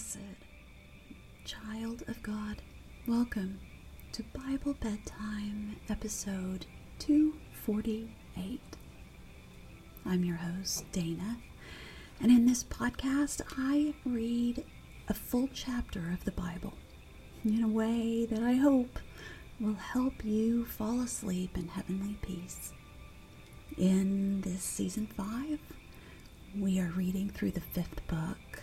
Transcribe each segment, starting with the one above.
blessed child of God. Welcome to Bible Bedtime, episode 248. I'm your host, Dana, and in this podcast, I read a full chapter of the Bible in a way that I hope will help you fall asleep in heavenly peace. In this season 5, we are reading through the fifth book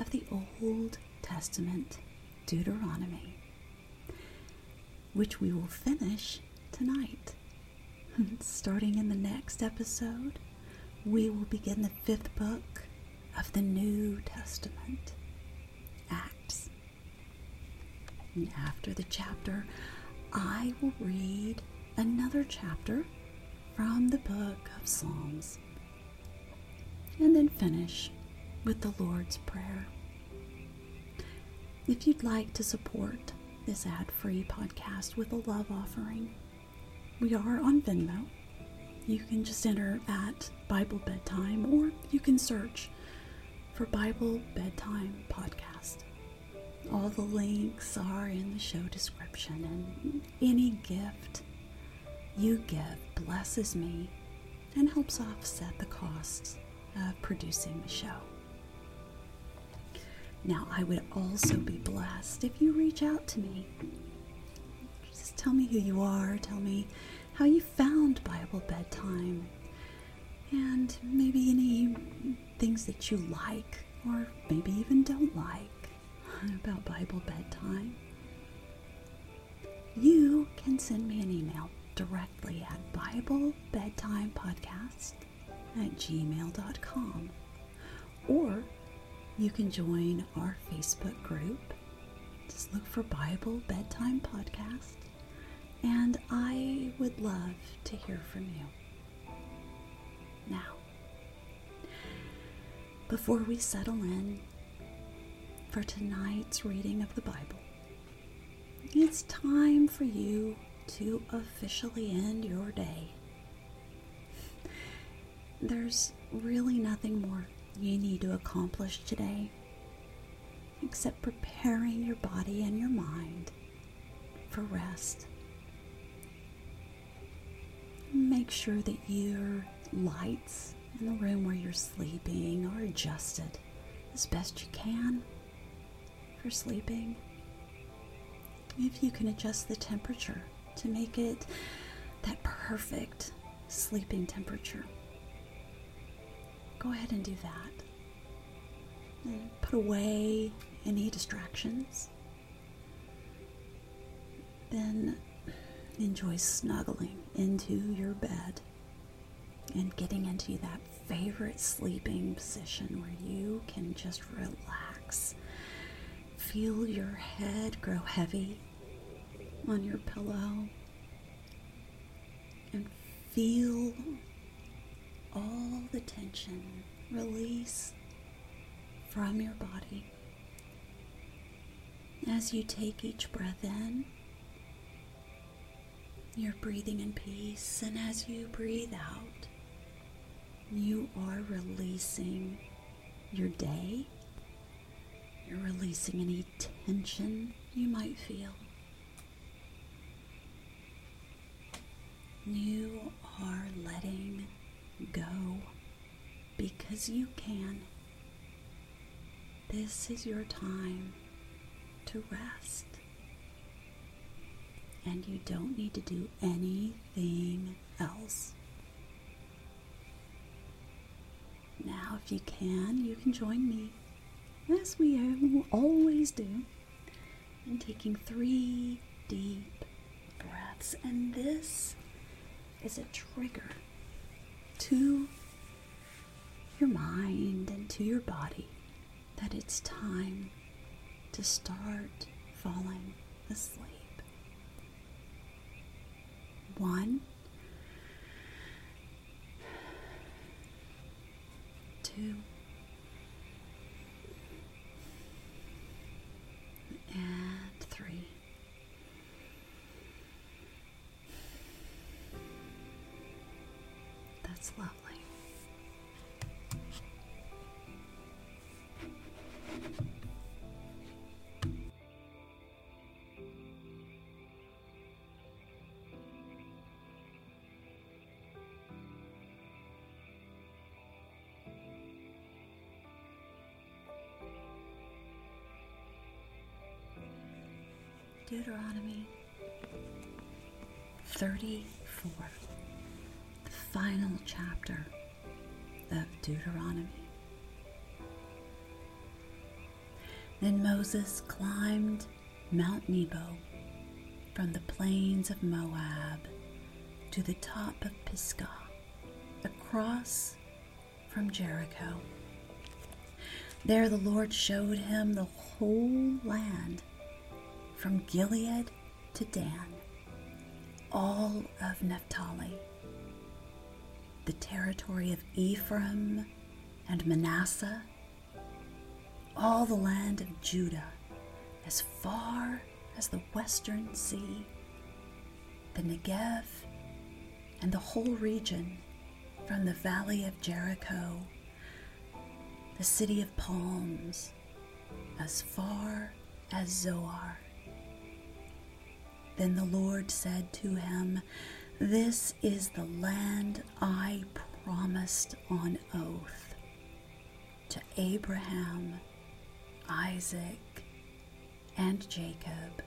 of the Old Testament, Deuteronomy, which we will finish tonight. Starting in the next episode, we will begin the fifth book of the New Testament, Acts. And after the chapter, I will read another chapter from the book of Psalms and then finish with the Lord's Prayer. If you'd like to support this ad free podcast with a love offering, we are on Venmo. You can just enter at Bible Bedtime or you can search for Bible Bedtime Podcast. All the links are in the show description, and any gift you give blesses me and helps offset the costs of producing the show. Now, I would also be blessed if you reach out to me. Just tell me who you are, tell me how you found Bible bedtime, and maybe any things that you like or maybe even don't like about Bible bedtime. You can send me an email directly at BibleBedtimePodcast Bedtime Podcast at gmail.com. Or you can join our Facebook group. Just look for Bible Bedtime Podcast. And I would love to hear from you. Now, before we settle in for tonight's reading of the Bible, it's time for you to officially end your day there's really nothing more you need to accomplish today except preparing your body and your mind for rest. Make sure that your lights in the room where you're sleeping are adjusted as best you can for sleeping. If you can adjust the temperature to make it that perfect sleeping temperature go ahead and do that. And put away any distractions. Then enjoy snuggling into your bed and getting into that favorite sleeping position where you can just relax. Feel your head grow heavy on your pillow and feel all the tension release from your body. As you take each breath in, you're breathing in peace, and as you breathe out, you are releasing your day. You're releasing any tension you might feel. You are letting go because you can. This is your time to rest. And you don't need to do anything else. Now, if you can, you can join me, as we always do, in taking three deep breaths. And this is a trigger to your mind and to your body that it's time to start falling asleep. One, two, and three. Deuteronomy 34, the final chapter of Deuteronomy. Then Moses climbed Mount Nebo from the plains of Moab to the top of Pisgah, across from Jericho. There the Lord showed him the whole land from Gilead to Dan, all of Naphtali, the territory of Ephraim and Manasseh, all the land of Judah, as far as the western sea, the Negev, and the whole region from the valley of Jericho, the city of palms, as far as Zoar. Then the Lord said to him, This is the land I promised on oath to Abraham, Isaac, and Jacob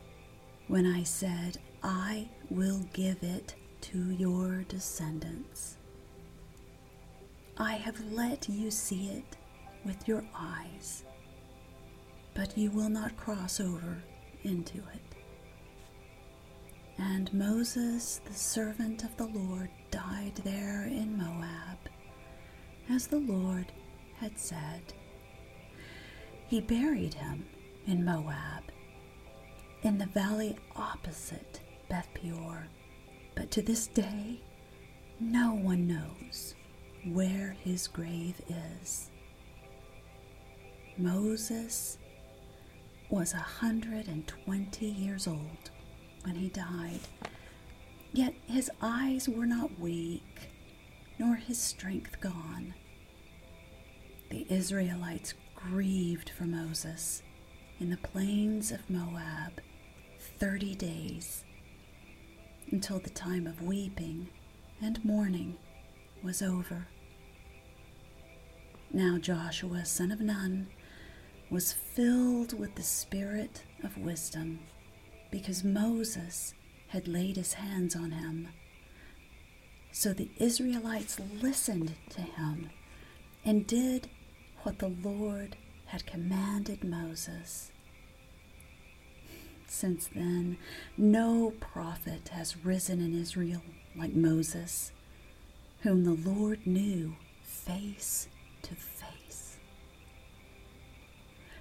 when I said, I will give it to your descendants. I have let you see it with your eyes, but you will not cross over into it. And Moses, the servant of the Lord, died there in Moab, as the Lord had said. He buried him in Moab, in the valley opposite Beth Peor. But to this day, no one knows where his grave is. Moses was a hundred and twenty years old when he died. Yet his eyes were not weak, nor his strength gone. The Israelites grieved for Moses in the plains of Moab thirty days until the time of weeping and mourning was over. Now Joshua, son of Nun, was filled with the spirit of wisdom because Moses had laid his hands on him. So the Israelites listened to him and did what the Lord had commanded Moses. Since then, no prophet has risen in Israel like Moses, whom the Lord knew face to face,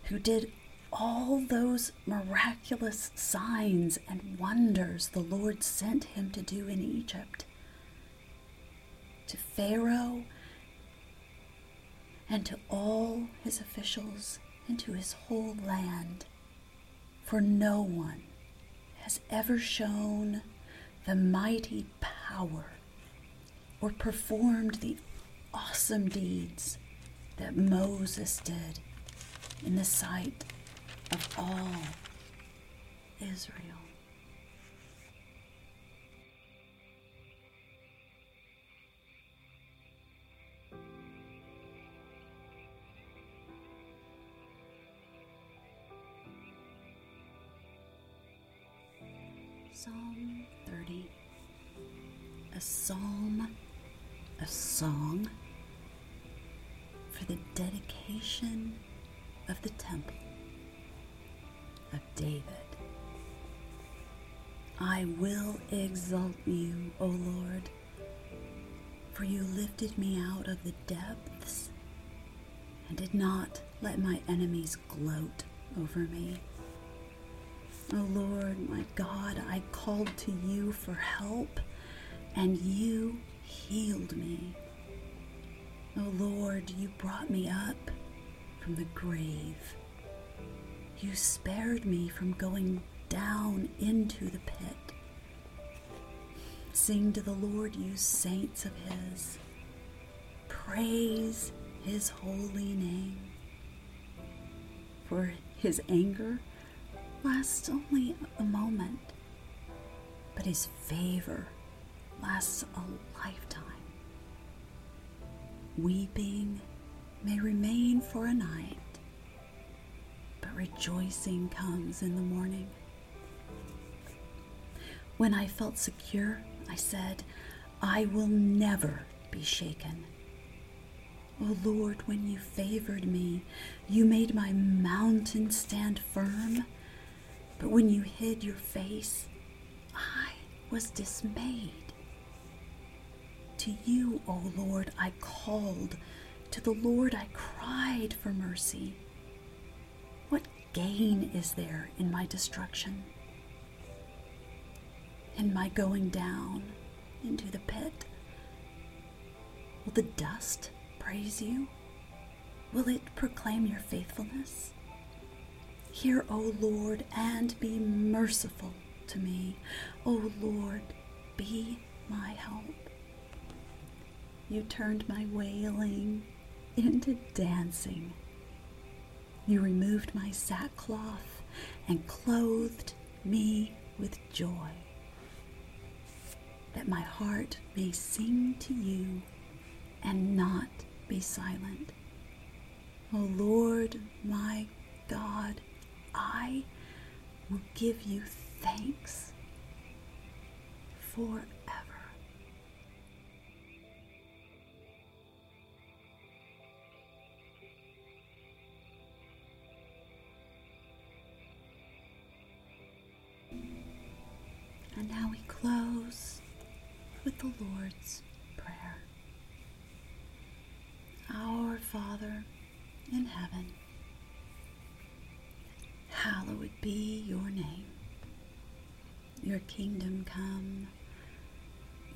who did all those miraculous signs and wonders the Lord sent him to do in Egypt, to Pharaoh and to all his officials and to his whole land. For no one has ever shown the mighty power or performed the awesome deeds that Moses did in the sight of all Israel. Psalm 30, a psalm, a song for the dedication of the temple of David. I will exalt you, O Lord, for you lifted me out of the depths and did not let my enemies gloat over me. O Lord, my God, I called to you for help, and you healed me. O Lord, you brought me up from the grave. You spared me from going down into the pit. Sing to the Lord, you saints of His. Praise His holy name. For His anger lasts only a moment, but His favor lasts a lifetime. Weeping may remain for a night, but rejoicing comes in the morning. When I felt secure, I said, I will never be shaken. O oh Lord, when you favored me, you made my mountain stand firm. But when you hid your face, I was dismayed. To you, O oh Lord, I called. To the Lord I cried for mercy. Gain is there in my destruction? In my going down into the pit? Will the dust praise you? Will it proclaim your faithfulness? Hear, O Lord, and be merciful to me. O Lord, be my help. You turned my wailing into dancing. You removed my sackcloth and clothed me with joy, that my heart may sing to you and not be silent. O Lord, my God, I will give you thanks forever. And now we close with the Lord's Prayer. Our Father in heaven, hallowed be your name. Your kingdom come,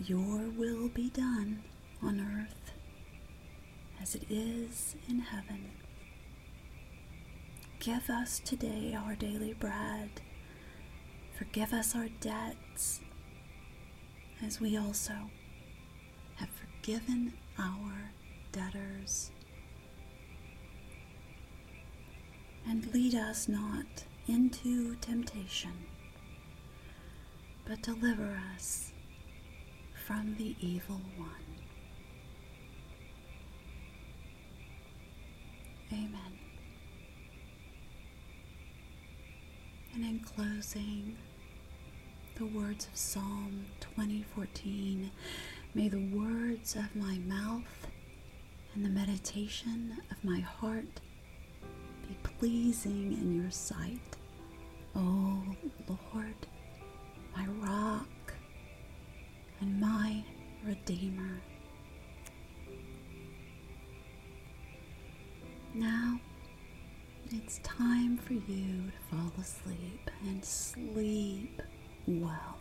your will be done on earth as it is in heaven. Give us today our daily bread Forgive us our debts as we also have forgiven our debtors. And lead us not into temptation, but deliver us from the evil one. Amen. And in closing, the words of Psalm 2014 May the words of my mouth and the meditation of my heart be pleasing in your sight, O Lord, my rock and my Redeemer. Now, it's time for you to fall asleep and sleep well.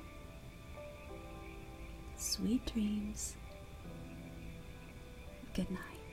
Sweet dreams. Good night.